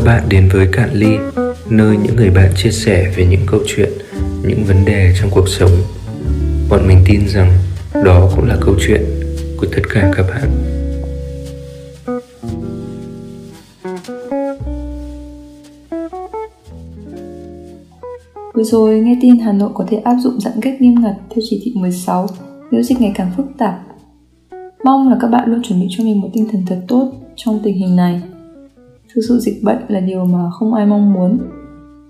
các bạn đến với Cạn Ly, nơi những người bạn chia sẻ về những câu chuyện, những vấn đề trong cuộc sống. Bọn mình tin rằng đó cũng là câu chuyện của tất cả các bạn. Vừa rồi nghe tin Hà Nội có thể áp dụng giãn cách nghiêm ngặt theo chỉ thị 16 nếu dịch ngày càng phức tạp. Mong là các bạn luôn chuẩn bị cho mình một tinh thần thật tốt trong tình hình này. Thực sự dịch bệnh là điều mà không ai mong muốn.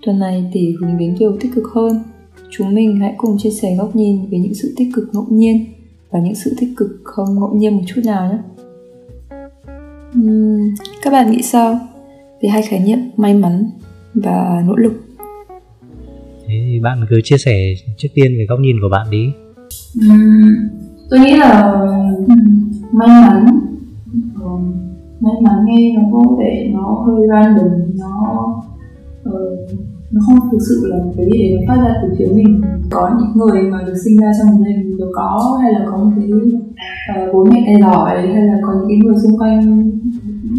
Tuần này để hướng đến điều tích cực hơn, chúng mình hãy cùng chia sẻ góc nhìn về những sự tích cực ngẫu nhiên và những sự tích cực không ngẫu nhiên một chút nào nhé. Uhm, các bạn nghĩ sao về hai khái niệm may mắn và nỗ lực? Thế thì bạn cứ chia sẻ trước tiên về góc nhìn của bạn đi. Uhm, tôi nghĩ là may mắn may mắn nghe nó có vẻ nó hơi random nó uh, nó không thực sự là cái gì để nó phát ra từ phía mình. Có những người mà được sinh ra trong một gia đình giàu có hay là có một cái uh, bố mẹ tài giỏi hay là có những cái người xung quanh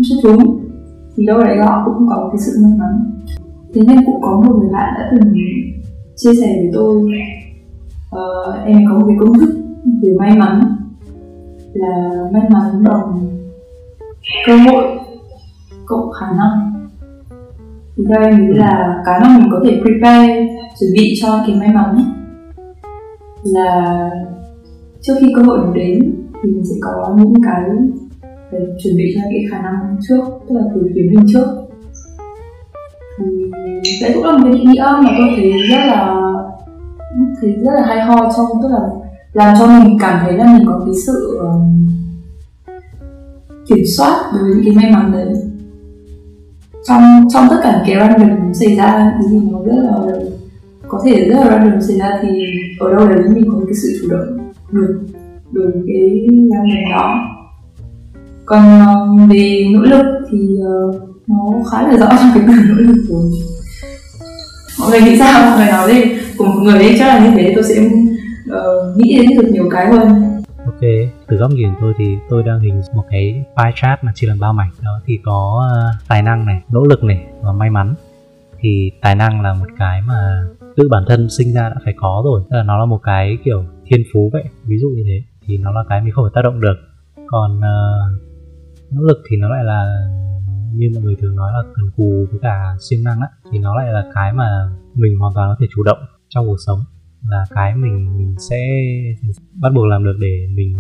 xuất chúng thì đâu đấy họ cũng có cái sự may mắn. Thế nhưng cũng có một người bạn đã từng chia sẻ với tôi uh, em có một cái công thức về may mắn là may mắn bằng cơ hội. Cộng khả năng. Thì theo em nghĩ là cái mà mình có thể prepare, chuẩn bị cho cái may mắn là trước khi cơ hội nó đến thì mình sẽ có những cái để chuẩn bị cho cái khả năng trước, tức là từ phía mình trước. Thì đấy cũng là một cái định nghĩa mà tôi thấy rất là, thấy rất là hay ho trong, tức là làm cho mình cảm thấy là mình có cái sự um, kiểm soát đối với những cái may mắn đấy. Trong trong tất cả cái random xảy ra thì nó rất là có thể rất là random xảy ra thì ở đâu đấy mình có cái sự chủ động được được cái random đó. Còn um, về nỗ lực thì uh, nó khá là rõ trong cái từ nỗ lực của mọi người nghĩ sao? Mọi người nói đi. Của một người ấy chắc là như thế tôi sẽ uh, nghĩ đến được nhiều cái hơn. Ok, từ góc nhìn tôi thì tôi đang hình một cái pie chart mà chia làm ba mảnh đó thì có uh, tài năng này, nỗ lực này và may mắn. Thì tài năng là một cái mà tự bản thân sinh ra đã phải có rồi, tức là nó là một cái kiểu thiên phú vậy, ví dụ như thế thì nó là cái mình không thể tác động được. Còn uh, nỗ lực thì nó lại là như mọi người thường nói là cần cù với cả siêng năng á thì nó lại là cái mà mình hoàn toàn có thể chủ động trong cuộc sống là cái mình mình sẽ bắt buộc làm được để mình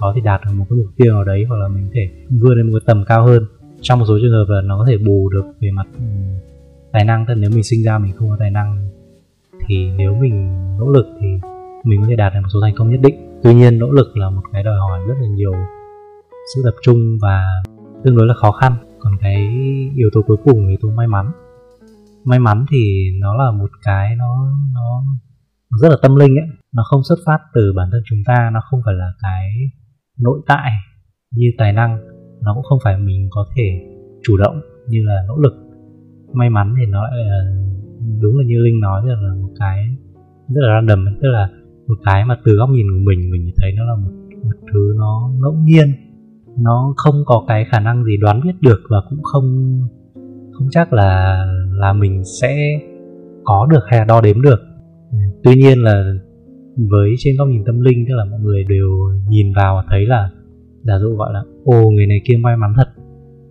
có thể đạt được một cái mục tiêu nào đấy, hoặc là mình có thể vươn lên một cái tầm cao hơn. Trong một số trường hợp là nó có thể bù được về mặt ừ, tài năng, tức nếu mình sinh ra mình không có tài năng thì nếu mình nỗ lực thì mình có thể đạt được một số thành công nhất định. Tuy nhiên, nỗ lực là một cái đòi hỏi rất là nhiều sự tập trung và tương đối là khó khăn. Còn cái yếu tố cuối cùng là yếu tố may mắn. May mắn thì nó là một cái nó nó rất là tâm linh ấy. Nó không xuất phát từ bản thân chúng ta nó không phải là cái nội tại như tài năng. Nó cũng không phải mình có thể chủ động như là nỗ lực. May mắn thì nó lại là đúng là như linh nói là một cái rất là random tức là một cái mà từ góc nhìn của mình mình thấy nó là một, một thứ nó ngẫu nhiên. Nó không có cái khả năng gì đoán biết được và cũng không không chắc là là mình sẽ có được hay là đo đếm được tuy nhiên là với trên góc nhìn tâm linh, tức là mọi người đều nhìn vào và thấy là giả dụ gọi là ồ người này kia may mắn thật.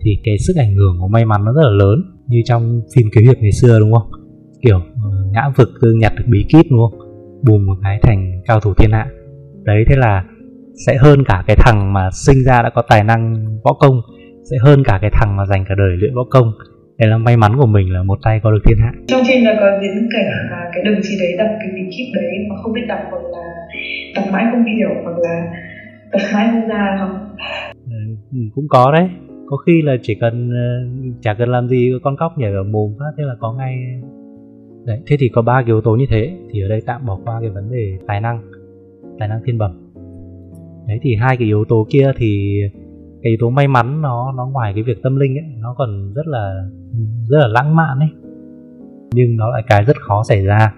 Thì cái sức ảnh hưởng của may mắn nó rất là lớn, như trong phim kiếm hiệp ngày xưa, đúng không? Kiểu ờ, ngã vực nhặt được bí kíp, đúng không? Bùm một cái thành cao thủ thiên hạ. Đấy, thế là sẽ hơn cả cái thằng mà sinh ra đã có tài năng võ công, sẽ hơn cả cái thằng mà dành cả đời luyện võ công đây là may mắn của mình là một tay có được thiên hạ. Trong phim là có diễn cảnh là cái đồng chí đấy đọc cái bí kíp đấy mà không biết đọc hoặc là đọc mãi không hiểu hoặc là đọc mãi không ra không? Ừ, cũng có đấy. Có khi là chỉ cần ờ, chả cần làm gì con cóc nhảy ở mồm phát thế là có ngay. Đấy thế thì có ba yếu tố như thế thì ở đây tạm bỏ qua cái vấn đề tài năng tài năng thiên bẩm. Đấy thì hai cái yếu tố kia thì cái yếu tố may mắn nó nó ngoài cái việc tâm linh ấy, nó còn rất là rất là lãng mạn ấy. Nhưng nó lại cái rất khó xảy ra.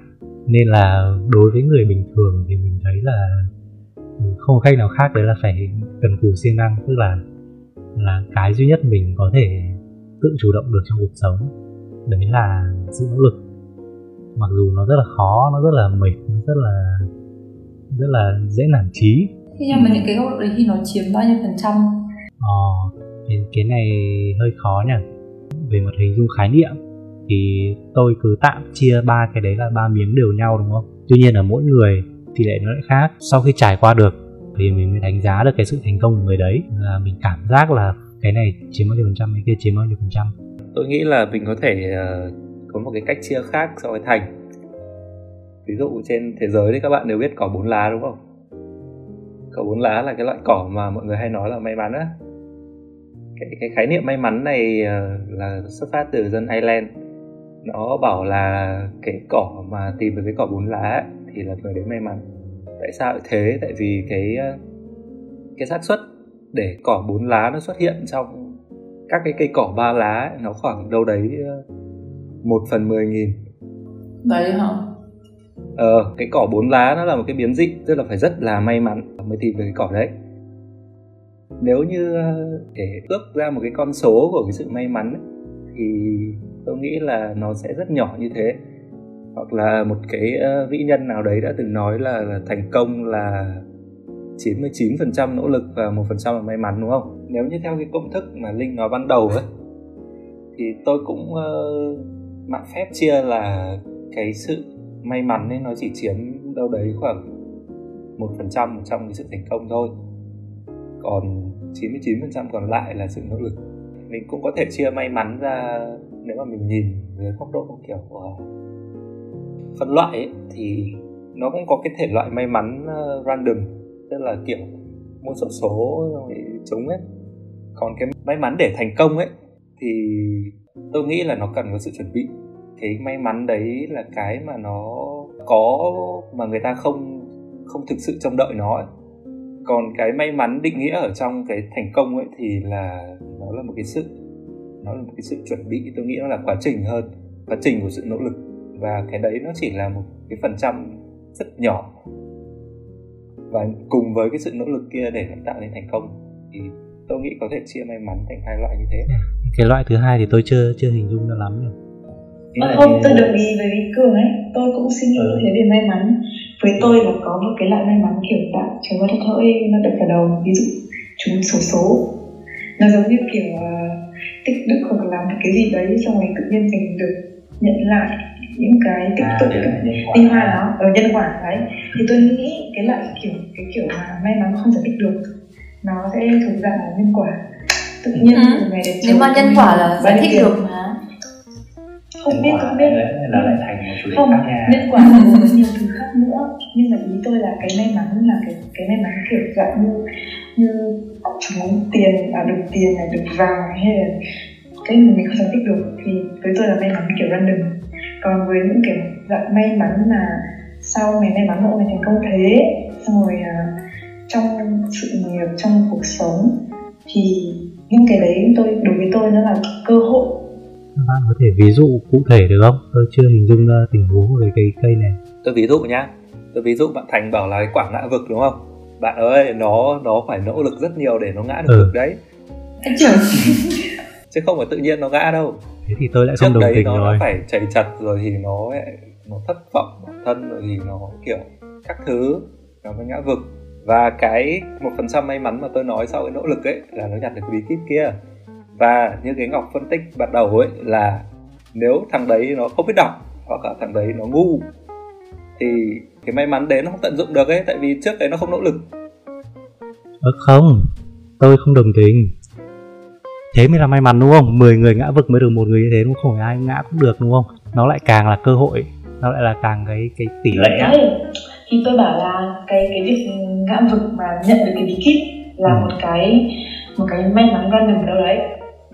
Nên là đối với người bình thường thì mình thấy là không có cách nào khác đấy là phải cần cù siêng năng, tức là là cái duy nhất mình có thể tự chủ động được trong cuộc sống, đấy là sự nỗ lực. Mặc dù nó rất là khó, nó rất là mệt, nó rất là rất là dễ nản trí. Thế nhưng mà những cái góc độ đấy thì nó chiếm bao nhiêu phần trăm? Ờ cái, cái này hơi khó nhỉ. Về mặt hình dung khái niệm thì tôi cứ tạm chia ba cái đấy là ba miếng đều nhau đúng không? Tuy nhiên ở mỗi người tỷ lệ nó lại khác. Sau khi trải qua được thì mình mới đánh giá được cái sự thành công của người đấy. Là mình cảm giác là cái này chiếm bao nhiêu phần trăm cái kia chiếm bao nhiêu phần trăm. Tôi nghĩ là mình có thể uh, có một cái cách chia khác so với thành. Ví dụ trên thế giới thì các bạn đều biết cỏ bốn lá đúng không? Cỏ bốn lá là cái loại cỏ mà mọi người hay nói là may mắn á cái, cái khái niệm may mắn này uh, là xuất phát từ dân Ireland. Nó bảo là cái cỏ mà tìm được cái cỏ bốn lá thì là người đấy may mắn. Tại sao lại thế? Tại vì cái ờ, cái xác suất để cỏ bốn lá nó xuất hiện trong các cái cây cỏ ba lá nó khoảng đâu đấy ờ, một phần mười nghìn. Đấy hả? Ờ cái cỏ bốn lá nó là một cái biến dị tức là phải rất là may mắn mới tìm được cái cỏ đấy nếu như ờ, để ước ra một cái con số của cái sự may mắn ấy, thì tôi nghĩ là nó sẽ rất nhỏ như thế hoặc là một cái uh, vĩ nhân nào đấy đã từng nói là, là thành công là 99% nỗ lực và một phần trăm là may mắn đúng không? Nếu như theo cái công thức mà Linh nói ban đầu ấy thì tôi cũng ờ, uh, mạn phép chia là cái sự may mắn ấy nó chỉ chiếm đâu đấy khoảng một phần trăm trong cái sự thành công thôi còn 99% còn lại là sự nỗ lực. Mình cũng có thể chia may mắn ra nếu mà mình nhìn dưới góc độ kiểu ờ, phân loại ấy, thì nó cũng có cái thể loại may mắn ờ, random tức là kiểu mua sổ số rồi trúng ấy. Còn cái may mắn để thành công ấy thì tôi nghĩ là nó cần có sự chuẩn bị. Cái may mắn đấy là cái mà nó có mà người ta không không thực sự trông đợi nó ấy còn cái may mắn định nghĩa ở trong cái thành công ấy thì là nó là một cái sự, nó là một cái sự chuẩn bị. Tôi nghĩ nó là quá trình hơn, quá trình của sự nỗ lực. Và cái đấy nó chỉ là một cái phần trăm rất nhỏ. Và cùng với cái sự nỗ lực kia để tạo nên thành công thì tôi nghĩ có thể chia may mắn thành hai loại như thế. Cái loại thứ hai thì tôi chưa chưa hình dung ra lắm rồi À, không, tôi đồng ý với Vĩ Cường ấy. Tôi cũng suy nghĩ ừ. thế về may mắn. Với tôi là có một cái loại may mắn kiểu bạn chúng nó thật hơi nó đập vào đầu. Ví dụ chúng số số. Nó giống như kiểu uh, tích đức hoặc là làm một cái gì đấy Xong rồi tự nhiên mình được nhận lại những cái tích à, tụ tinh hoa đó. Ở nhân quả đấy. Thì tôi Ừ. nghĩ cái loại kiểu cái kiểu mà may mắn không giải thích được nó sẽ thuộc dạng là nhân quả. Tự nhiên Ừ. từ ngày đến nếu mà nhân quả là giải thích được không biết không biết. Là lại thành một chủ đề không khác nha. nhân quả là có nhiều thứ khác nữa. Nhưng mà ý tôi là cái may mắn là cái cái may mắn kiểu dạng như như trúng tiền à được tiền này được vàng hay là cái mà mình không giải thích được thì với tôi là may mắn kiểu random. Còn với những kiểu dạng may mắn là sau mày may mắn mà mày thành công thế xong rồi à, trong sự nghiệp trong cuộc sống thì những cái đấy tôi đối với tôi nó là cơ hội các bạn có thể ví dụ cụ thể được không? Tôi chưa hình dung ra tình huống cái cây cây này. Tôi ví dụ nhá. Tôi ví dụ bạn thành bảo là cái quả ngã vực đúng không? Bạn ơi nó nó phải nỗ lực rất nhiều để nó ngã được Ừ. vực đấy. Chứ không phải tự nhiên nó ngã đâu. Thế thì tôi lại trước không đồng đấy tình nó rồi. phải chảy chật rồi thì nó nó thất vọng bản thân rồi thì nó kiểu các thứ. Nó mới ngã vực. Và cái một phần trăm may mắn mà tôi nói sau cái nỗ lực ấy là nó nhặt được cái bí kíp kia và như cái ngọc phân tích ban đầu ấy là nếu thằng đấy nó không biết đọc hoặc là thằng đấy nó ngu thì cái may mắn đấy nó không tận dụng được ấy tại vì trước đấy nó không nỗ lực Ơ không, tôi không đồng tình. Thế mới là may mắn đúng không? 10 người ngã vực mới được một người như thế đúng không? Không phải ai ngã cũng được đúng không? Nó lại càng là cơ hội, nó lại là càng cái cái tỷ lệ. đấy thì tôi bảo là cái cái việc ngã vực mà nhận được cái bí kíp là Ừ. một cái một cái may mắn random đâu đấy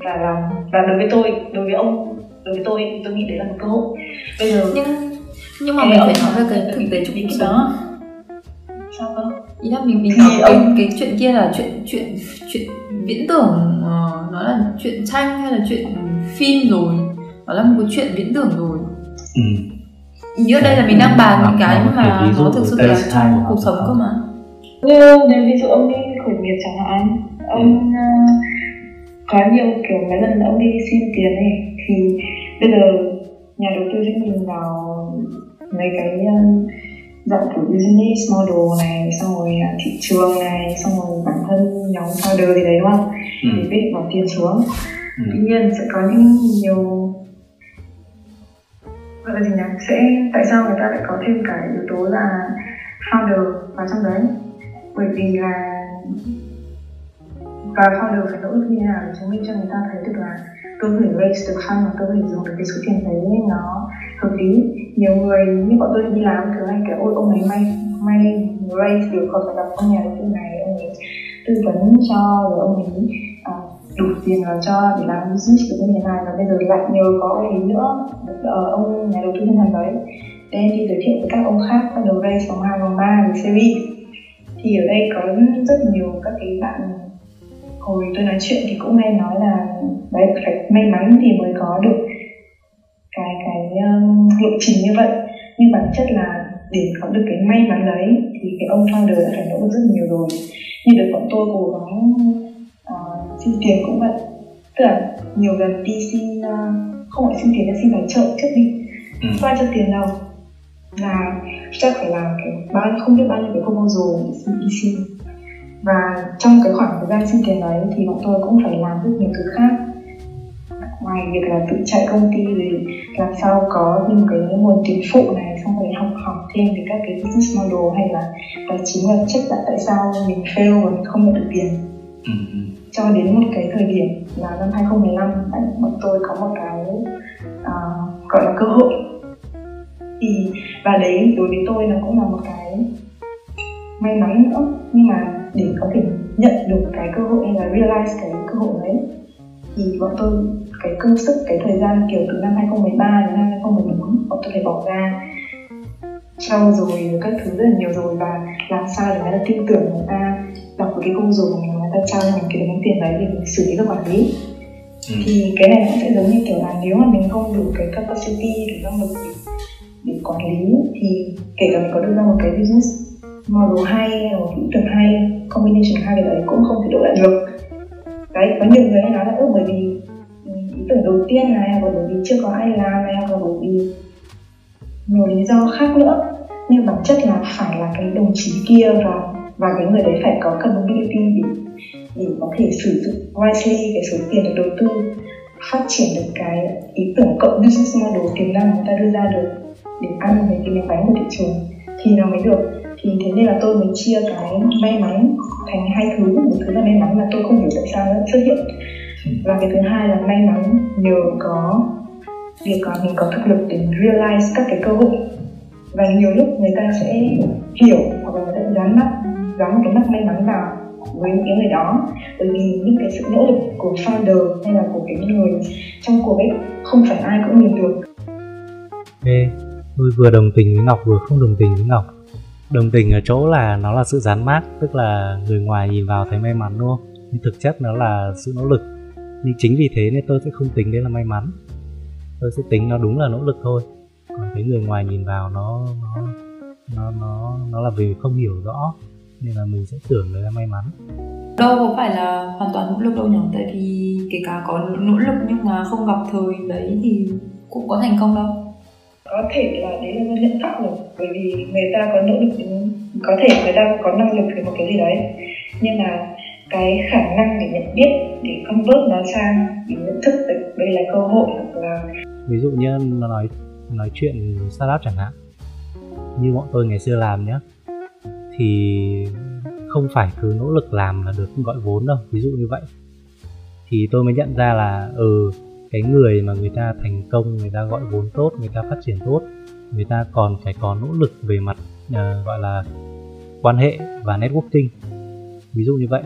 và là và đối với tôi đối với ông đối với tôi tôi nghĩ đấy là một cơ hội. Bây giờ nhưng nhưng mà mình ông phải nói về cái thực tế bí cuộc sống đó. Sao cơ? Ý là mình mình nói cái, cái chuyện kia là chuyện chuyện chuyện viễn tưởng ờ, nó là chuyện tranh hay là chuyện phim rồi? Nó là một cái chuyện viễn tưởng rồi. Ừ. ý ở đây là mình đang bàn những cái mà nó thực sự là trong cuộc sống cơ mà. Như nếu ví dụ ông đi khởi nghiệp chẳng hạn ông ờ, có nhiều kiểu mấy lần ông đi xin tiền này thì bây giờ nhà đầu tư sẽ nhìn vào mấy cái um, dạng kiểu business model này xong rồi à, thị trường này xong rồi bản thân nhóm founder gì đấy đúng không ừ. để biết bỏ tiền xuống Ừ. tuy nhiên sẽ có những nhiều gọi là gì nhỉ sẽ tại sao người ta lại có thêm cả yếu tố là founder vào trong đấy bởi vì là và founder phải nỗ lực như thế nào để chứng minh cho người ta thấy được là tôi có thể raise được fund và tôi có thể dùng được cái số tiền đấy nó hợp lý. Nhiều người như bọn tôi đi làm thường hay kiểu ôi ông ấy may may raise được còn phải gặp ông nhà đầu tư này ông ấy tư vấn cho rồi ông ấy uh, đủ tiền là cho để làm business được như thế này và bây giờ lại nhờ có ông ấy nữa uh, ông nhà đầu tư ngân hàng đấy. Để đi giới thiệu với các ông khác bắt đầu raise vòng hai vòng ba về series. Thì ở đây có rất nhiều các cái bạn hồi tôi nói chuyện thì cũng nghe nói là đấy phải may mắn thì mới có được cái cái um, lộ trình như vậy. Nhưng bản chất là để có được cái may mắn đấy thì cái ông founder đã phải nỗ lực rất nhiều rồi. Như được bọn tôi cố gắng uh, xin tiền cũng vậy. Tức là nhiều lần đi xin uh, không phải xin tiền mà xin tài trợ trước đi. Ừ. không ai cho tiền đâu. Là chắc phải làm kiểu bao không biết bao nhiêu cái proposal để xin đi xin và trong cái khoảng thời gian xin tiền đấy thì bọn tôi cũng phải làm rất nhiều thứ khác ngoài việc là tự chạy công ty thì làm sao có thêm cái nguồn tiền phụ này xong rồi học hỏi thêm về các cái business model hay là tài chính và check lại tại sao mình fail và mình không nhận được tiền Ừ. ừ. cho đến một cái thời điểm là năm 2015 tại bọn tôi có một cái uh, gọi là cơ hội thì và đấy đối với tôi nó cũng là một cái may mắn nữa nhưng mà để có thể nhận được cái cơ hội hay là realize cái cơ hội đấy. Thì bọn tôi cái công sức cái thời gian kiểu từ năm 2013 đến năm 2014 bọn tôi phải bỏ ra. Trau rồi các thứ rất là nhiều rồi và làm sao để người ta tin tưởng người ta đọc được cái công dụng mà người ta trao cho mình cái đồng tiền đấy để mình xử lý và quản lý. Ừ. thì cái này cũng sẽ giống như kiểu là nếu mà mình không đủ cái capacity đủ năng lực để, để quản lý thì kể cả mình có đưa ra một cái business model hay hay là một ý tưởng hay combination hai cái đấy cũng không thể đổi lại được. Đấy, có nhiều người hay nói là ước bởi vì, ý tưởng đầu tiên này, hoặc bởi vì chưa có ai làm này, hoặc bởi vì nhiều lý do khác nữa, nhưng bản chất là phải là cái đồng chí kia và và cái người đấy phải có capability để để có thể sử dụng wisely cái số tiền được đầu tư, phát triển được cái ý tưởng cộng business model tiềm năng người ta đưa ra được để ăn với cái miếng bánh của thị trường thì nó mới được thì thế nên là tôi mới chia cái may mắn thành hai thứ. Một thứ là may mắn mà tôi không hiểu tại sao nó xuất hiện. Và cái thứ hai là may mắn nhờ có việc là mình có thực lực để realize các cái cơ hội. Và nhiều lúc người ta sẽ hiểu hoặc là người ta dán mắt dán một cái mắt may mắn vào với những cái người đó. Bởi vì những cái sự nỗ lực của founder hay là của cái người trong cuộc ấy không phải ai cũng nhìn được. Ê, tôi vừa đồng tình với Ngọc vừa không đồng tình với Ngọc. Đồng tình ở chỗ là nó là sự dán mát, tức là người ngoài nhìn vào thấy may mắn đúng không? Nhưng thực chất nó là sự nỗ lực. Nhưng chính vì thế nên tôi sẽ không tính đấy là may mắn. Tôi sẽ tính nó đúng là nỗ lực thôi. Còn cái người ngoài nhìn vào nó nó nó nó nó là vì không hiểu rõ nên là mình sẽ tưởng đấy là may mắn. đâu có phải là hoàn toàn nỗ lực đâu nhỉ tại vì kể cả có nỗ lực nhưng mà không gặp thời đấy thì cũng có thành công đâu có thể là đấy là do nhận thức rồi. Bởi vì người ta có nỗ lực, có thể người ta có năng lực về một cái gì đấy, nhưng mà cái khả năng để nhận biết để convert nó sang để nhận thức được đây là cơ hội hoặc là ví dụ như nó nói nói chuyện startup chẳng hạn, như bọn tôi ngày xưa làm nhé thì không phải cứ nỗ lực làm là được gọi vốn đâu. Ví dụ như vậy. Thì tôi mới nhận ra là ừ cái người mà người ta thành công người ta gọi vốn tốt người ta phát triển tốt người ta còn phải có nỗ lực về mặt ờ, gọi là quan hệ và networking. Ví dụ như vậy.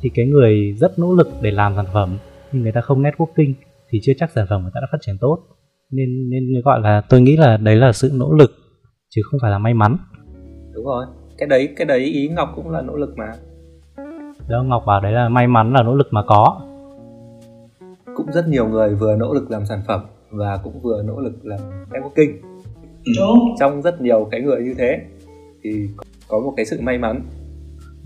Thì cái người rất nỗ lực để làm sản phẩm nhưng người ta không networking thì chưa chắc sản phẩm người ta đã phát triển tốt. Nên nên gọi là tôi nghĩ là đấy là sự nỗ lực chứ không phải là may mắn. Đúng rồi. Cái đấy cái đấy ý ngọc cũng là nỗ lực mà. Đó ngọc bảo đấy là may mắn là nỗ lực mà có cũng rất nhiều người vừa nỗ lực làm sản phẩm và cũng vừa nỗ lực làm networking. Đúng trong rất nhiều cái người như thế thì có một cái sự may mắn.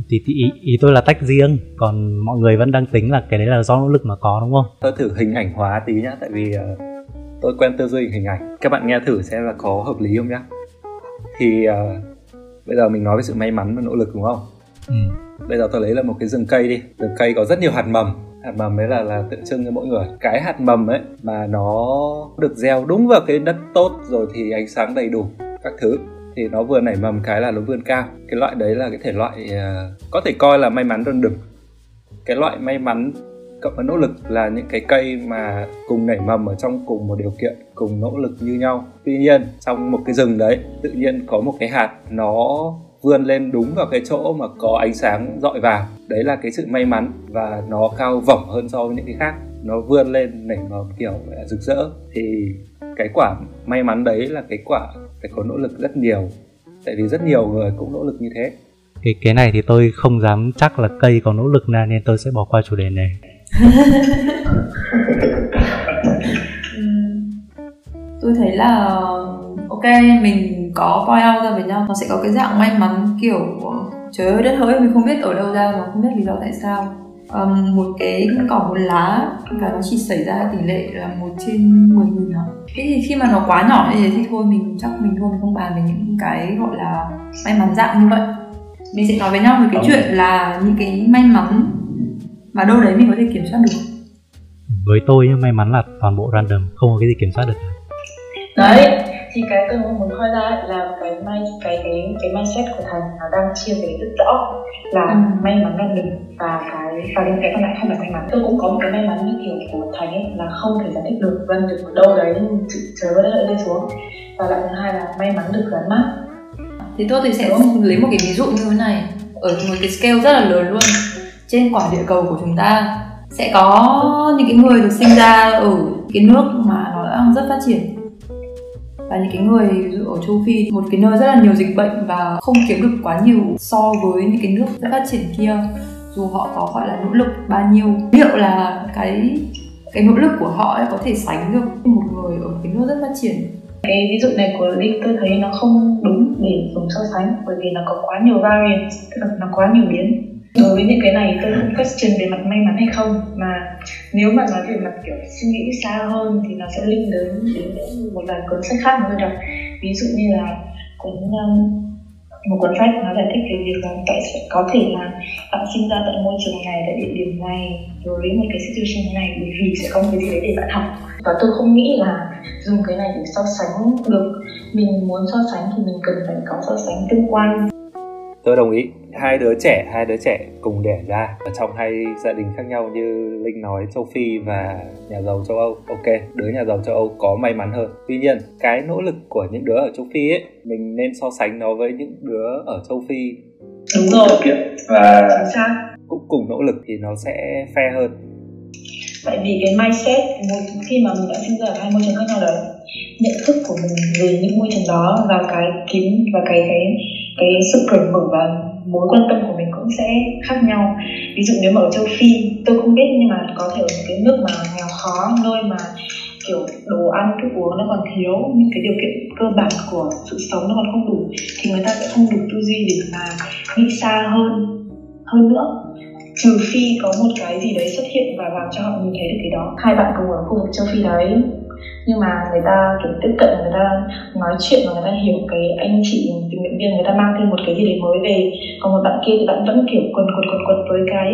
Thì, thì ý, ý tôi là tách riêng còn mọi người vẫn đang tính là cái đấy là do nỗ lực mà có đúng không? Tôi thử hình ảnh hóa tí nhá tại vì uh, tôi quen tư duy hình ảnh. Các bạn nghe thử xem là có hợp lý không nhá. Thì uh, bây giờ mình nói về sự may mắn và nỗ lực đúng không? Ừ. bây giờ tôi lấy là một cái rừng cây đi. Rừng cây có rất nhiều hạt mầm hạt mầm ấy là là tượng trưng cho mỗi người. Cái hạt mầm ấy mà nó được gieo đúng vào cái đất tốt rồi thì ánh sáng đầy đủ các thứ thì nó vừa nảy mầm cái là nó vươn cao. Cái loại đấy là cái thể loại uh, có thể coi là may mắn đơn đừng. Cái loại may mắn cộng với nỗ lực là những cái cây mà cùng nảy mầm ở trong cùng một điều kiện cùng nỗ lực như nhau. Tuy nhiên trong một cái rừng đấy tự nhiên có một cái hạt nó vươn lên đúng vào cái chỗ mà có ánh sáng dọi vào. Đấy là cái sự may mắn và nó cao vỏng hơn so với những cái khác. Nó vươn lên nảy mầm kiểu rực rỡ. Thì cái quả may mắn đấy là cái quả phải có nỗ lực rất nhiều. Tại vì rất nhiều người cũng nỗ lực như thế. Cái cái này thì tôi không dám chắc là cây có nỗ lực nào nên tôi sẽ bỏ qua chủ đề này. Tôi thấy là ok mình có out ra với nhau nó sẽ có cái dạng may mắn kiểu trời ơi đất hỡi mình không biết ở đâu ra mà không biết lý do tại sao. Um, một cái cỏ một lá và nó chỉ xảy ra tỷ lệ là một trên 10 nghìn hả? Thế thì khi mà nó quá nhỏ như thế thì thôi mình chắc mình thôi mình không bàn về những cái gọi là may mắn dạng như vậy. Mình sẽ nói với nhau về cái chuyện là những cái may mắn mà đâu đấy mình có thể kiểm soát được. Với tôi may mắn là toàn bộ random không có cái gì kiểm soát được đấy thì cái tôi muốn nói ra là cái may cái cái cái mindset của thành nó đang chia sẻ rất rõ là ừ. may mắn là đừng và cái và những cái còn lại không phải may mắn. Tôi cũng có một cái may mắn như kiểu của thành ấy là không thể giải thích được vân được ở đâu đấy trời vẫn lại lên xuống. Và lại thứ hai là may mắn được gắn mắt thì tôi thì sẽ lấy một cái ví dụ như thế này. Ở một cái scale rất là lớn luôn. Trên quả địa cầu của chúng ta sẽ có những cái người được sinh ra ở cái nước mà nó đang rất phát triển và những cái người, ví dụ ở châu Phi một cái nơi rất là nhiều dịch bệnh và không kiếm được quá nhiều so với những cái nước rất phát triển kia. Dù họ có gọi là nỗ lực bao nhiêu, liệu là cái cái nỗ lực của họ có thể sánh được một người ở cái nước rất phát triển? Cái ví dụ này của Linh tôi thấy nó không đúng để dùng so sánh, bởi vì nó có quá nhiều variant tức là nó quá nhiều biến đối với những cái này tôi không question về mặt may mắn hay không mà nếu mà nói về mặt kiểu suy nghĩ xa hơn thì nó sẽ link đến đến, một vài cuốn sách khác mà tôi đọc ví dụ như là cuốn um, một cuốn sách nó giải thích về việc là tại sẽ có thể là bạn sinh ra tại môi trường này tại địa điểm này với một cái situation này bởi vì sẽ có một cái gì đấy để bạn học. Và tôi không nghĩ là dùng cái này để so sánh được. Mình muốn so sánh thì mình cần phải có so sánh tương quan tôi đồng ý. Hai đứa trẻ hai đứa trẻ cùng đẻ ra ở trong hai gia đình khác nhau như linh nói châu phi và nhà giàu châu âu. Ok đứa nhà giàu châu âu có may mắn hơn. Tuy nhiên cái nỗ lực của những đứa ở châu phi ấy mình nên so sánh nó với những đứa ở châu phi. Đúng rồi. Và cũng cùng nỗ lực thì nó sẽ fair hơn. Tại vì cái mindset khi mà mình đã sinh ra ở hai môi trường khác nhau đấy nhận thức của mình về những môi trường đó và cái kiến và cái cái cái sự cởi mở và mối quan tâm của mình cũng sẽ khác nhau. Ví dụ nếu mà ở châu phi, tôi không biết nhưng mà có thể ở những cái nước mà nghèo khó, nơi mà kiểu đồ ăn, thức uống nó còn thiếu, những cái điều kiện cơ bản của sự sống nó còn không đủ, thì người ta sẽ không đủ tư duy để mà nghĩ xa hơn hơn nữa. Trừ phi có một cái gì đấy xuất hiện và làm cho họ nhìn thấy được cái đó. Hai bạn cùng ở khu vực châu phi đấy nhưng mà người ta kiểu tiếp cận người ta nói chuyện và người ta hiểu cái anh chị tình nguyện viên người ta mang thêm một cái gì đấy mới về. Còn một bạn kia thì bạn vẫn kiểu quần quần quần quần với cái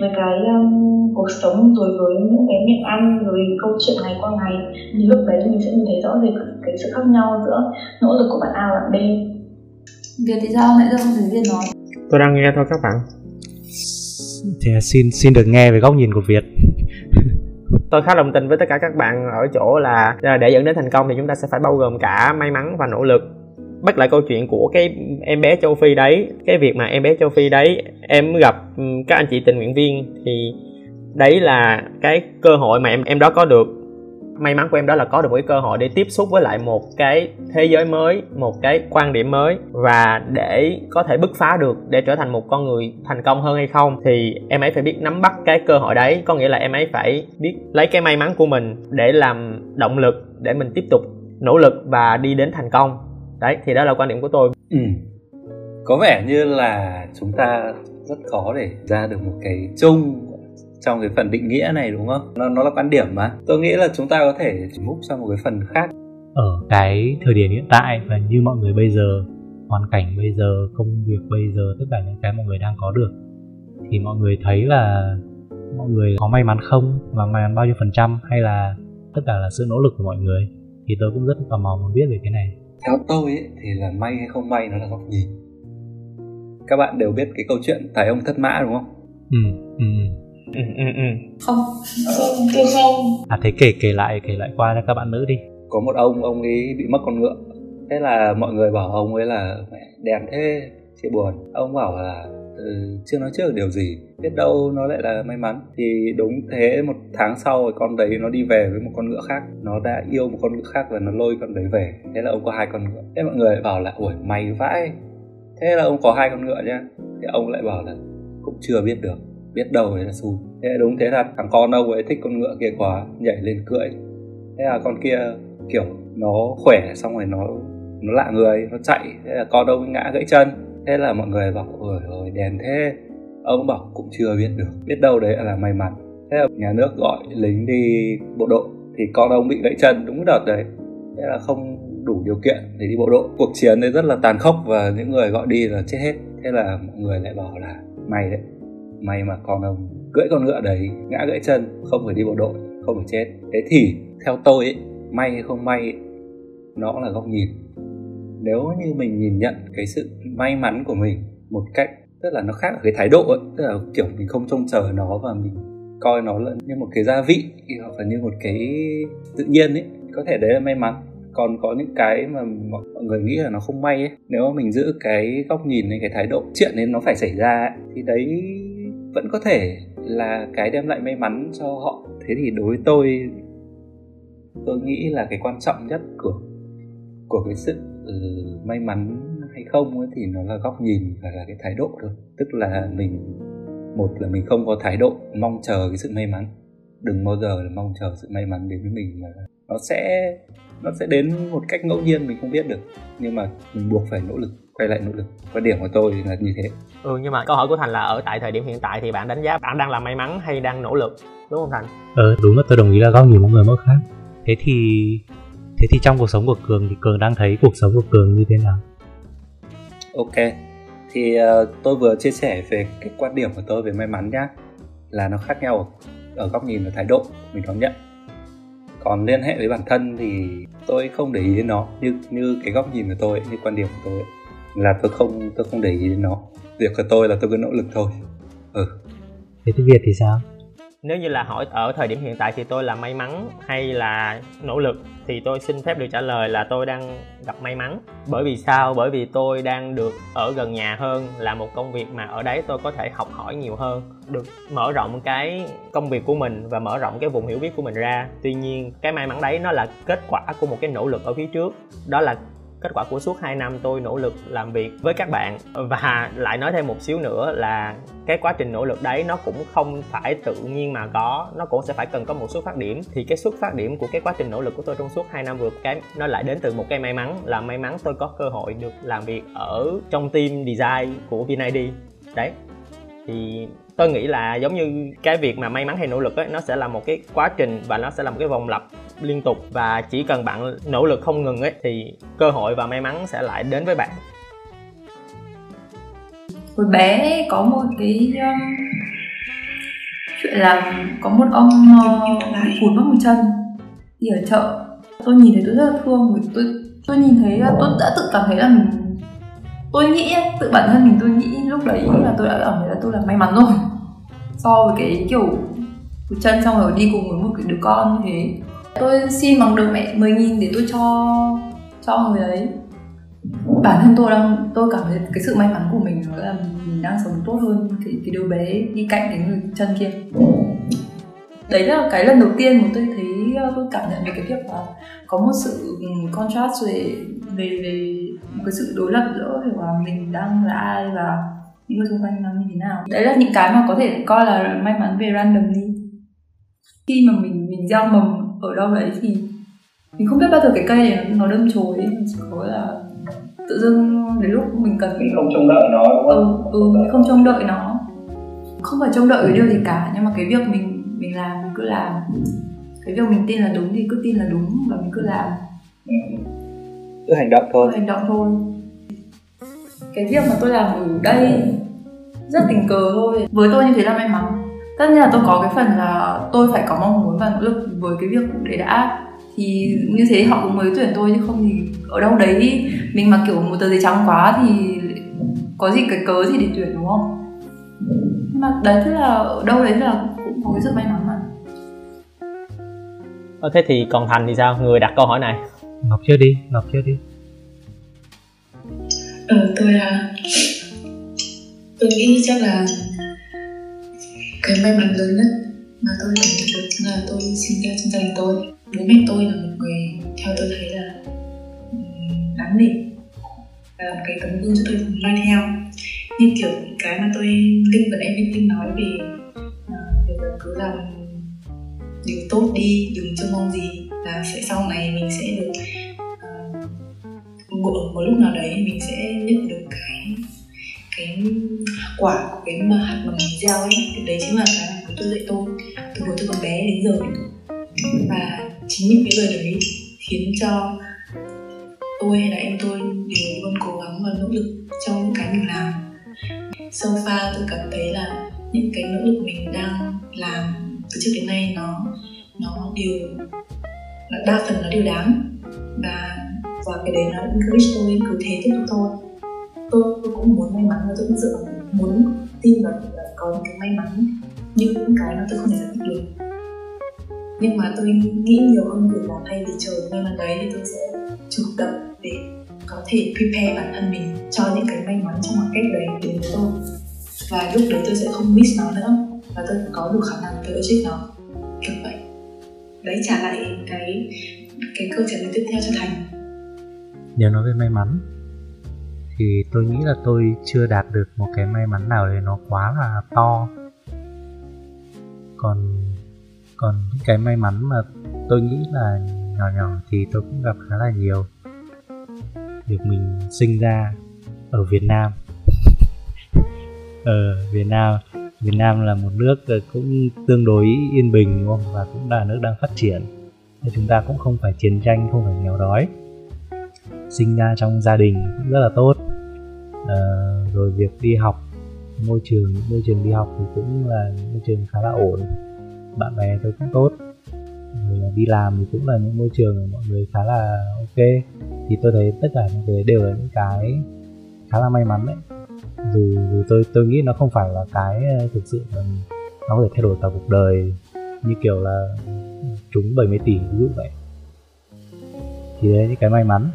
với cái um, cuộc sống rồi với những cái miệng ăn rồi câu chuyện ngày qua ngày. Thì lúc đấy mình sẽ nhìn thấy rõ rệt cái sự khác nhau giữa nỗ lực của bạn A và bạn B. Việt thì sao? Nãy giờ không thấy Việt nói. Tôi đang nghe thôi các bạn. Thì xin xin được nghe về góc nhìn của Việt tôi khá đồng tình với tất cả các bạn ở chỗ là à, để dẫn đến thành công thì chúng ta sẽ phải bao gồm cả may mắn và nỗ lực. Bắt lại câu chuyện của cái em bé châu phi đấy, cái việc mà em bé châu phi đấy, em gặp các anh chị tình nguyện viên thì đấy là cái cơ hội mà em em đó có được may mắn của em đó là có được một cái cơ hội để tiếp xúc với lại một cái thế giới mới, một cái quan điểm mới và để có thể bứt phá được, để trở thành một con người thành công hơn hay không thì em ấy phải biết nắm bắt cái cơ hội đấy. Có nghĩa là em ấy phải biết lấy cái may mắn của mình để làm động lực để mình tiếp tục nỗ lực và đi đến thành công. Đấy, thì đó là quan điểm của tôi. Ừ. có vẻ như là chúng ta rất khó để ra được một cái chung trong cái phần định nghĩa này đúng không? Nó nó là quan điểm mà. Tôi nghĩ là chúng ta có thể múc sang một cái phần khác. Ở cái thời điểm hiện tại và như mọi người bây giờ hoàn cảnh bây giờ công việc bây giờ tất cả những cái mọi người đang có được thì mọi người thấy là mọi người có may mắn không? Và may mắn bao nhiêu phần trăm? Hay là tất cả là sự nỗ lực của mọi người? Thì tôi cũng rất tò mò muốn biết về cái này. Theo tôi ấy, thì là may hay không may nó là góc nhìn các bạn đều biết cái câu chuyện tài ông thất mã đúng không? Ừ ừ ừ ừ ừ. Không. Không tôi không. À thế kể kể lại kể lại qua cho các bạn nữ đi. Có một ông ông ấy bị mất con ngựa. Thế là mọi người bảo ông ấy là mẹ đèn thế chia buồn. Ông bảo là ừ, chưa nói trước được điều gì. Biết đâu nó lại là may mắn. Thì đúng thế một tháng sau rồi con đấy nó đi về với một con ngựa khác. Nó đã yêu một con ngựa khác và nó lôi con đấy về. Thế là ông có hai con ngựa. Thế mọi người lại bảo là ủi may vãi. Thế là ông có hai con ngựa nhá. Thì ông lại bảo là cũng chưa biết được biết đâu đấy là xui thế là đúng, thế thật thằng con ông ấy thích con ngựa kia quá, nhảy lên cưỡi. Thế là con kia, kiểu, nó khỏe, xong rồi nó nó lạ người, nó chạy. Thế là con ông ngã gãy chân. Thế là mọi người bảo, ôi ôi đèn thế. Ông bảo, cũng chưa biết được, biết đâu đấy là may mắn. Thế là nhà nước gọi lính đi bộ đội, thì con ông bị gãy chân đúng đợt đấy. Thế là không đủ điều kiện để đi bộ đội. Cuộc chiến đấy rất là tàn khốc và những người gọi đi là chết hết. Thế là mọi người lại bảo là mày đấy may mà con ông cưỡi con ngựa đấy ngã gãy chân không phải đi bộ đội không phải chết. Thế thì theo tôi ấy may hay không may ấy, nó là góc nhìn. Nếu như mình nhìn nhận cái sự may mắn của mình một cách tức là nó khác ở cái thái độ ấy tức là kiểu mình không trông chờ nó và mình coi nó là như một cái gia vị hoặc là như một cái tự nhiên ấy có thể đấy là may mắn. Còn có những cái mà mọi người nghĩ là nó không may ấy nếu mà mình giữ cái góc nhìn hay cái thái độ chuyện nên nó phải xảy ra ấy, thì đấy vẫn có thể là cái đem lại may mắn cho họ. Thế thì đối với tôi tôi nghĩ là cái quan trọng nhất của của cái sự ừ, may mắn hay không ấy, thì nó là góc nhìn và là cái thái độ thôi. Tức là mình một là mình không có thái độ mong chờ cái sự may mắn. Đừng bao giờ là mong chờ sự may mắn đến với mình mà nó sẽ nó sẽ đến một cách ngẫu nhiên mình không biết được. Nhưng mà mình buộc phải nỗ lực quay lại nỗ lực. Quan điểm của tôi là như thế. Ừ nhưng mà câu hỏi của thành là ở tại thời điểm hiện tại thì bạn đánh giá bạn đang là may mắn hay đang nỗ lực đúng không thành? Ờ đúng là tôi đồng ý là góc nhìn mỗi người mỗi khác. Thế thì thế thì trong cuộc sống của cường thì cường đang thấy cuộc sống của cường như thế nào? Ok thì uh, tôi vừa chia sẻ về cái quan điểm của tôi về may mắn nhá là nó khác nhau ở góc nhìn và thái độ mình đón nhận. Còn liên hệ với bản thân thì tôi không để ý đến nó như như cái góc nhìn của tôi như quan điểm của tôi. ấy, là tôi không tôi không để ý đến nó. Việc của tôi là tôi cứ nỗ lực thôi. Ừ. Thế thì việt thì sao? Nếu như là hỏi ở thời điểm hiện tại thì tôi là may mắn hay là nỗ lực thì tôi xin phép được trả lời là tôi đang gặp may mắn. Bởi vì sao? Bởi vì tôi đang được ở gần nhà hơn là một công việc mà ở đấy tôi có thể học hỏi nhiều hơn được mở rộng cái công việc của mình và mở rộng cái vùng hiểu biết của mình ra. Tuy nhiên cái may mắn đấy nó là kết quả của một cái nỗ lực ở phía trước. Đó là kết quả của suốt 2 năm tôi nỗ lực làm việc với các bạn. Và lại nói thêm một xíu nữa là cái quá trình nỗ lực đấy nó cũng không phải tự nhiên mà có, nó cũng sẽ phải cần có một xuất phát điểm. Thì cái xuất phát điểm của cái quá trình nỗ lực của tôi trong suốt 2 năm vừa cái, nó lại đến từ một cái may mắn là may mắn tôi có cơ hội được làm việc ở trong team design của VinID đấy. Thì tôi nghĩ là giống như cái việc mà may mắn hay nỗ lực ấy, nó sẽ là một cái quá trình và nó sẽ là một cái vòng lặp liên tục và chỉ cần bạn nỗ lực không ngừng ấy thì cơ hội và may mắn sẽ lại đến với bạn. Hồi bé có một cái um, chuyện là có một ông uh, bị cụt mất một chân đi ở chợ. Tôi nhìn thấy tôi rất là thương vì tôi tôi nhìn thấy là tôi đã tự cảm thấy là mình tôi nghĩ tự bản thân mình tôi nghĩ lúc đấy là tôi đã cảm thấy là tôi là may mắn rồi. So với cái kiểu cụt chân xong rồi đi cùng với một cái đứa con như thế tôi xin bằng được mẹ 10 nghìn để tôi cho cho người ấy. Bản thân tôi đang tôi cảm thấy cái sự may mắn của mình đó là mình đang sống tốt hơn cái, cái đứa bé đi cạnh cái người chân kia. Đấy là cái lần đầu tiên mà tôi thấy ờ, tôi cảm nhận về cái việc là có một sự contrast về về về một cái sự đối lập giữa việc là mình đang là ai và những người xung quanh đang như thế nào. Đấy là những cái mà có thể coi là may mắn về randomly khi mà mình mình gieo mầm ở đâu đấy thì mình không biết bao giờ cái cây này nó, đâm chồi ấy chỉ có là tự dưng đến lúc mình cần mình không trông đợi nó đúng không? Ừ, ừ mình không trông đợi nó. Không phải trông đợi cái điều gì cả nhưng mà cái việc mình mình làm mình cứ làm. Cái việc mình tin là đúng thì cứ tin là đúng và mình cứ làm. Cứ hành động thôi. Cứ hành động thôi. Cái việc mà tôi làm ở đây rất tình cờ thôi. Với tôi như thế là may mắn tất nhiên là tôi có cái phần là tôi phải có mong muốn và nỗ lực với cái việc đấy đã. Thì như thế họ cũng mới tuyển tôi chứ không thì ở đâu đấy. Mình mà kiểu một tờ giấy trắng quá thì có gì cái cớ gì để tuyển đúng không? Nhưng mà đấy tức là ở đâu đấy là cũng có cái sự may mắn mà. Ờ, thế thì còn Thành thì sao? Người đặt câu hỏi này. Ngọc chưa đi Ngọc chưa đi. Ờ, tôi là tôi nghĩ chắc là cái may mắn lớn nhất mà tôi cảm nhận được là tôi sinh ra trong gia đình tôi. Bố mẹ tôi là một người theo tôi thấy là đáng nể là một cái tấm gương cho tôi noi theo. Như kiểu cái mà tôi linh và em linh nói về ờ, việc là cứ làm điều tốt đi đừng trông mong gì là sẽ sau này mình sẽ được à, ở một lúc nào đấy mình sẽ nhận được cái cái quả của cái mà hạt mà mình gieo ấy thì đấy chính là cái mà bố tôi dạy tôi từ hồi tôi còn bé đến giờ. Và chính những cái lời đấy khiến cho tôi hay là em tôi đều luôn cố gắng và nỗ lực trong những cái mình làm. So far tôi cảm thấy là những cái nỗ lực mình đang làm từ trước đến nay nó nó đều là đa phần nó đều đáng. Và và cái đấy nó encourage tôi cứ thế tiếp tục thôi. Tôi, tôi cũng muốn may mắn và tôi cũng dựa vào muốn tin vào là có những cái may mắn như những cái mà tôi không thể giải thích được. Nhưng mà tôi nghĩ nhiều hơn việc là thay vì chờ may mắn đấy thì tôi sẽ chủ động để có thể prepare bản thân mình cho những cái may mắn trong ngoặc cách đấy đến với tôi. Và lúc đấy tôi sẽ không miss nó nữa, và tôi có đủ khả năng tôi achieve nó, kiểu vậy. Đấy trả lại cái cái câu trả lời tiếp theo cho thành. Nếu nói về may mắn thì tôi nghĩ là tôi chưa đạt được một cái may mắn nào đấy nó quá là to. Còn còn những cái may mắn mà tôi nghĩ là nhỏ nhỏ thì tôi cũng gặp khá là nhiều. Việc mình sinh ra ở Việt Nam. Ở ờ, Việt Nam Việt Nam là một nước ờ, cũng tương đối yên bình, đúng không? Và cũng là nước đang phát triển. Nên chúng ta cũng không phải chiến tranh, không phải nghèo đói. Sinh ra trong gia đình cũng rất là tốt việc đi học. Môi trường môi trường đi học thì cũng là môi trường khá là ổn. Bạn bè tôi cũng tốt. Rồi là đi làm thì cũng là những môi trường mà mọi người khá là ok. Thì tôi thấy tất cả những cái đều là những cái khá là may mắn đấy. Dù, dù tôi tôi nghĩ nó không phải là cái ờ, thực sự là nó có thể thay đổi cả cuộc đời như kiểu là trúng 70 tỷ ví dụ vậy. Thì đấy những cái may mắn.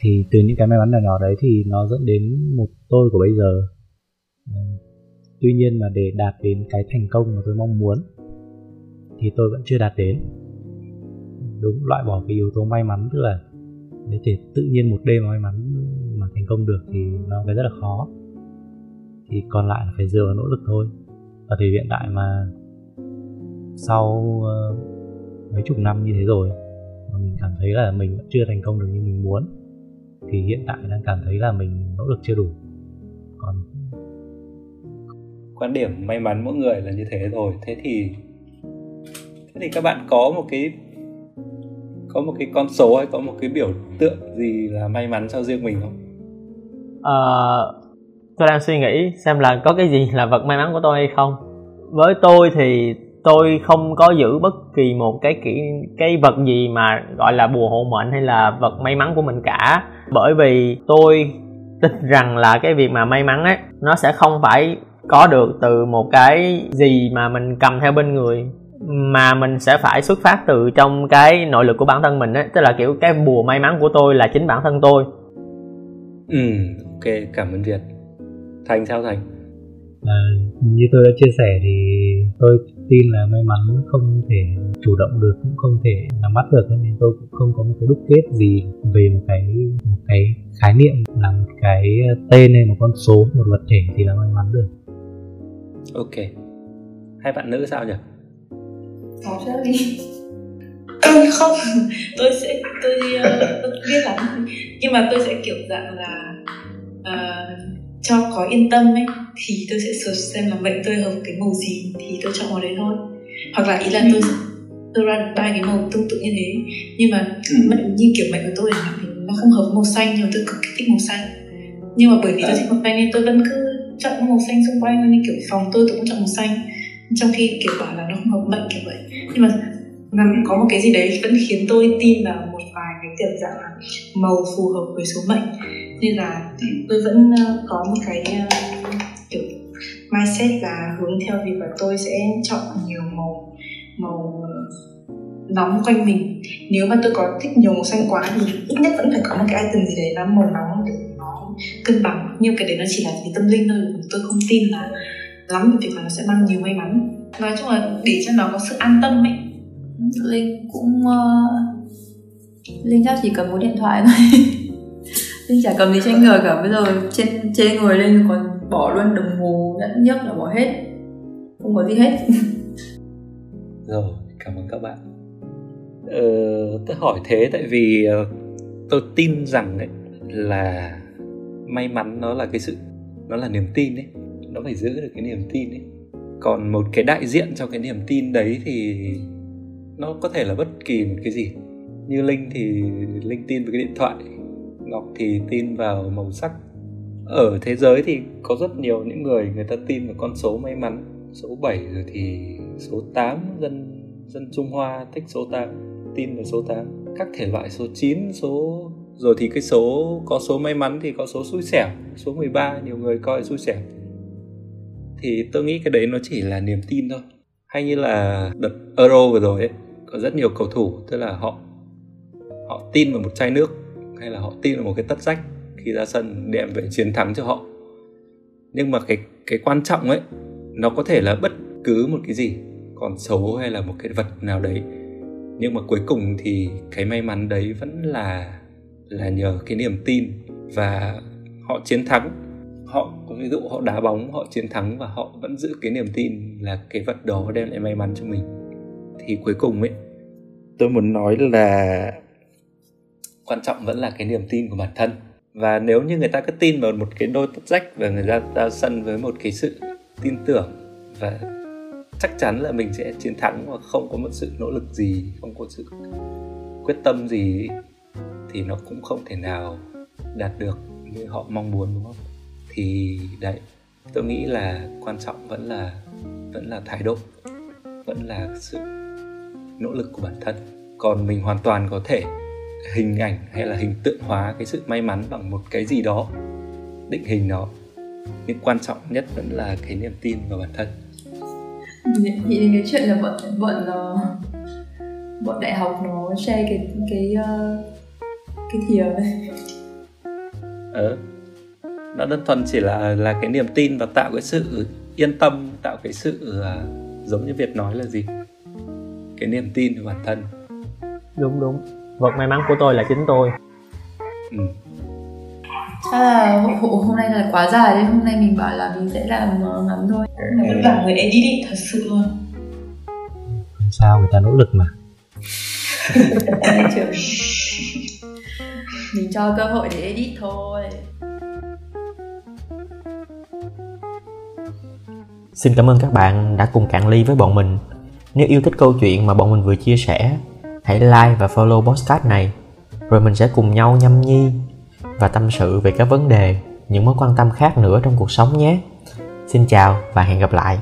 Thì từ những cái may mắn nhỏ nhỏ đấy thì nó dẫn đến một tôi của bây giờ. Tuy nhiên mà để đạt đến cái thành công mà tôi mong muốn thì tôi vẫn chưa đạt đến. Đúng loại bỏ cái yếu tố may mắn tức là để thể tự nhiên một đêm may mắn mà thành công được thì nó cái rất là khó. Thì còn lại là phải dựa vào nỗ lực thôi. Ở thời hiện tại mà sau uh, mấy chục năm như thế rồi mà mình cảm thấy là mình vẫn chưa thành công được như mình muốn thì hiện tại đang cảm thấy là mình nỗ lực chưa đủ còn quan điểm may mắn mỗi người là như thế rồi. Thế thì thế thì các bạn có một cái có một cái con số hay có một cái biểu tượng gì là may mắn cho riêng mình không? À, tôi đang suy nghĩ xem là có cái gì là vật may mắn của tôi hay không. Với tôi thì tôi không có giữ bất kỳ một cái kỹ cái vật gì mà gọi là bùa hộ mệnh hay là vật may mắn của mình cả. Bởi vì tôi tin rằng là cái việc mà may mắn ấy nó sẽ không phải có được từ một cái gì mà mình cầm theo bên người mà mình sẽ phải xuất phát từ trong cái nội lực của bản thân mình ấy. Tức là kiểu cái bùa may mắn của tôi là chính bản thân tôi. Ừ ok cảm ơn việt. Thành sao thành? À, như tôi đã chia sẻ thì tôi tin là may mắn không thể chủ động được cũng không thể nắm bắt được nên tôi cũng không có một cái đúc kết gì về một cái một cái khái niệm là một cái tên hay một con số một vật thể thì là may mắn được. Ok. Hai bạn nữ sao nhỉ? Cháu trước đi. Tôi không tôi sẽ tôi, uh, tôi biết lắm. Nhưng mà tôi sẽ kiểu dạng là uh, cho có yên tâm ấy thì tôi sẽ search xem là mệnh tôi hợp cái màu gì thì tôi chọn màu đấy thôi. Hoặc là ý là tôi tôi ra ba cái màu tương tự như thế. Nhưng mà mệnh như kiểu mệnh của tôi thì nó không hợp màu xanh mà tôi cực kỳ thích màu xanh. Nhưng mà bởi vì tôi thích màu xanh nên tôi vẫn cứ chọn màu xanh xung quanh như kiểu phòng tôi tôi cũng chọn màu xanh. Trong khi kiểu bảo là nó không hợp mệnh kiểu vậy. Nhưng mà mà có một cái gì đấy vẫn khiến tôi tin vào một vài cái kiểu dạng là màu phù hợp với số mệnh. Nên là tôi vẫn ờ, có một cái ờ, kiểu mindset là hướng theo việc là tôi sẽ chọn nhiều màu màu nóng quanh mình. Nếu mà tôi có thích nhiều màu xanh quá thì ít nhất vẫn phải có một cái item gì đấy nó màu nóng để nó cân bằng. Nhưng cái đấy nó chỉ là vì tâm linh thôi tôi không tin là lắm về việc là nó sẽ mang nhiều may mắn. Nói chung là để cho nó có sự an tâm ấy. Linh cũng uh, linh chắc chỉ cần một điện thoại thôi. Linh chả cầm gì trên người cả. Bây giờ trên trên người lên còn bỏ luôn đồng hồ nhẫn nhấc là bỏ hết. Không có gì hết. Rồi cảm ơn các bạn Ờ, tôi hỏi thế tại vì uh, tôi tin rằng ấy, là may mắn nó là cái sự nó là niềm tin ấy nó phải giữ được cái niềm tin ấy. Còn một cái đại diện cho cái niềm tin đấy thì nó có thể là bất kỳ một cái gì. Như linh thì linh tin vào cái điện thoại ngọc thì tin vào màu sắc. Ở thế giới thì có rất nhiều những người người ta tin vào con số may mắn số 7 rồi thì số 8 dân dân Trung Hoa thích số 8 tin vào số 8 các thể loại số 9 số, rồi thì cái số, có số may mắn thì có số xui xẻo. Số 13 nhiều người coi xui xẻo. Thì tôi nghĩ cái đấy nó chỉ là niềm tin thôi. Hay như là đợt Euro vừa rồi ấy, có rất nhiều cầu thủ, tức là họ họ tin vào một chai nước, hay là họ tin vào một cái tất rách khi ra sân đem về chiến thắng cho họ. Nhưng mà cái cái quan trọng ấy, nó có thể là bất cứ một cái gì, con số hay là một cái vật nào đấy nhưng mà cuối cùng thì cái may mắn đấy vẫn là là nhờ cái niềm tin và họ chiến thắng. Họ ví dụ họ đá bóng, họ chiến thắng và họ vẫn giữ cái niềm tin là cái vật đó đem lại may mắn cho mình. Thì cuối cùng ấy, tôi muốn nói là quan trọng vẫn là cái niềm tin của bản thân. Và nếu như người ta cứ tin vào một cái đôi tất rách và người ta ra sân với một cái sự tin tưởng và chắc chắn là mình sẽ chiến thắng và không có một sự nỗ lực gì, không có sự quyết tâm gì thì nó cũng không thể nào đạt được như họ mong muốn, đúng không? Thì đấy, tôi nghĩ là quan trọng vẫn là vẫn là thái độ, vẫn là sự nỗ lực của bản thân. Còn mình hoàn toàn có thể hình ảnh hay là hình tượng hóa cái sự may mắn bằng một cái gì đó, định hình nó. Nhưng quan trọng nhất vẫn là cái niềm tin vào bản thân nghĩ đến cái chuyện là bọn bọn uh, bọn đại học nó share cái cái uh, cái thìa này ờ. Nó đơn thuần chỉ là là cái niềm tin và tạo cái sự yên tâm tạo cái sự uh, giống như việt nói là gì? Cái niềm tin vào bản thân. Đúng đúng. Vật may mắn của tôi là chính tôi. Ừ. là hôm nay là quá dài đấy. Hôm nay mình bảo là mình sẽ làm ngắn thôi. Mà vất vả người edit ý, thật sự luôn. Sao người ta nỗ lực mà? Mình cho cơ hội để edit thôi. Xin cảm ơn các bạn đã cùng cạn ly với bọn mình. Nếu yêu thích câu chuyện mà bọn mình vừa chia sẻ, hãy like và follow podcast này, rồi mình sẽ cùng nhau nhâm nhi và tâm sự về các vấn đề, những mối quan tâm khác nữa trong cuộc sống nhé. Xin chào và hẹn gặp lại.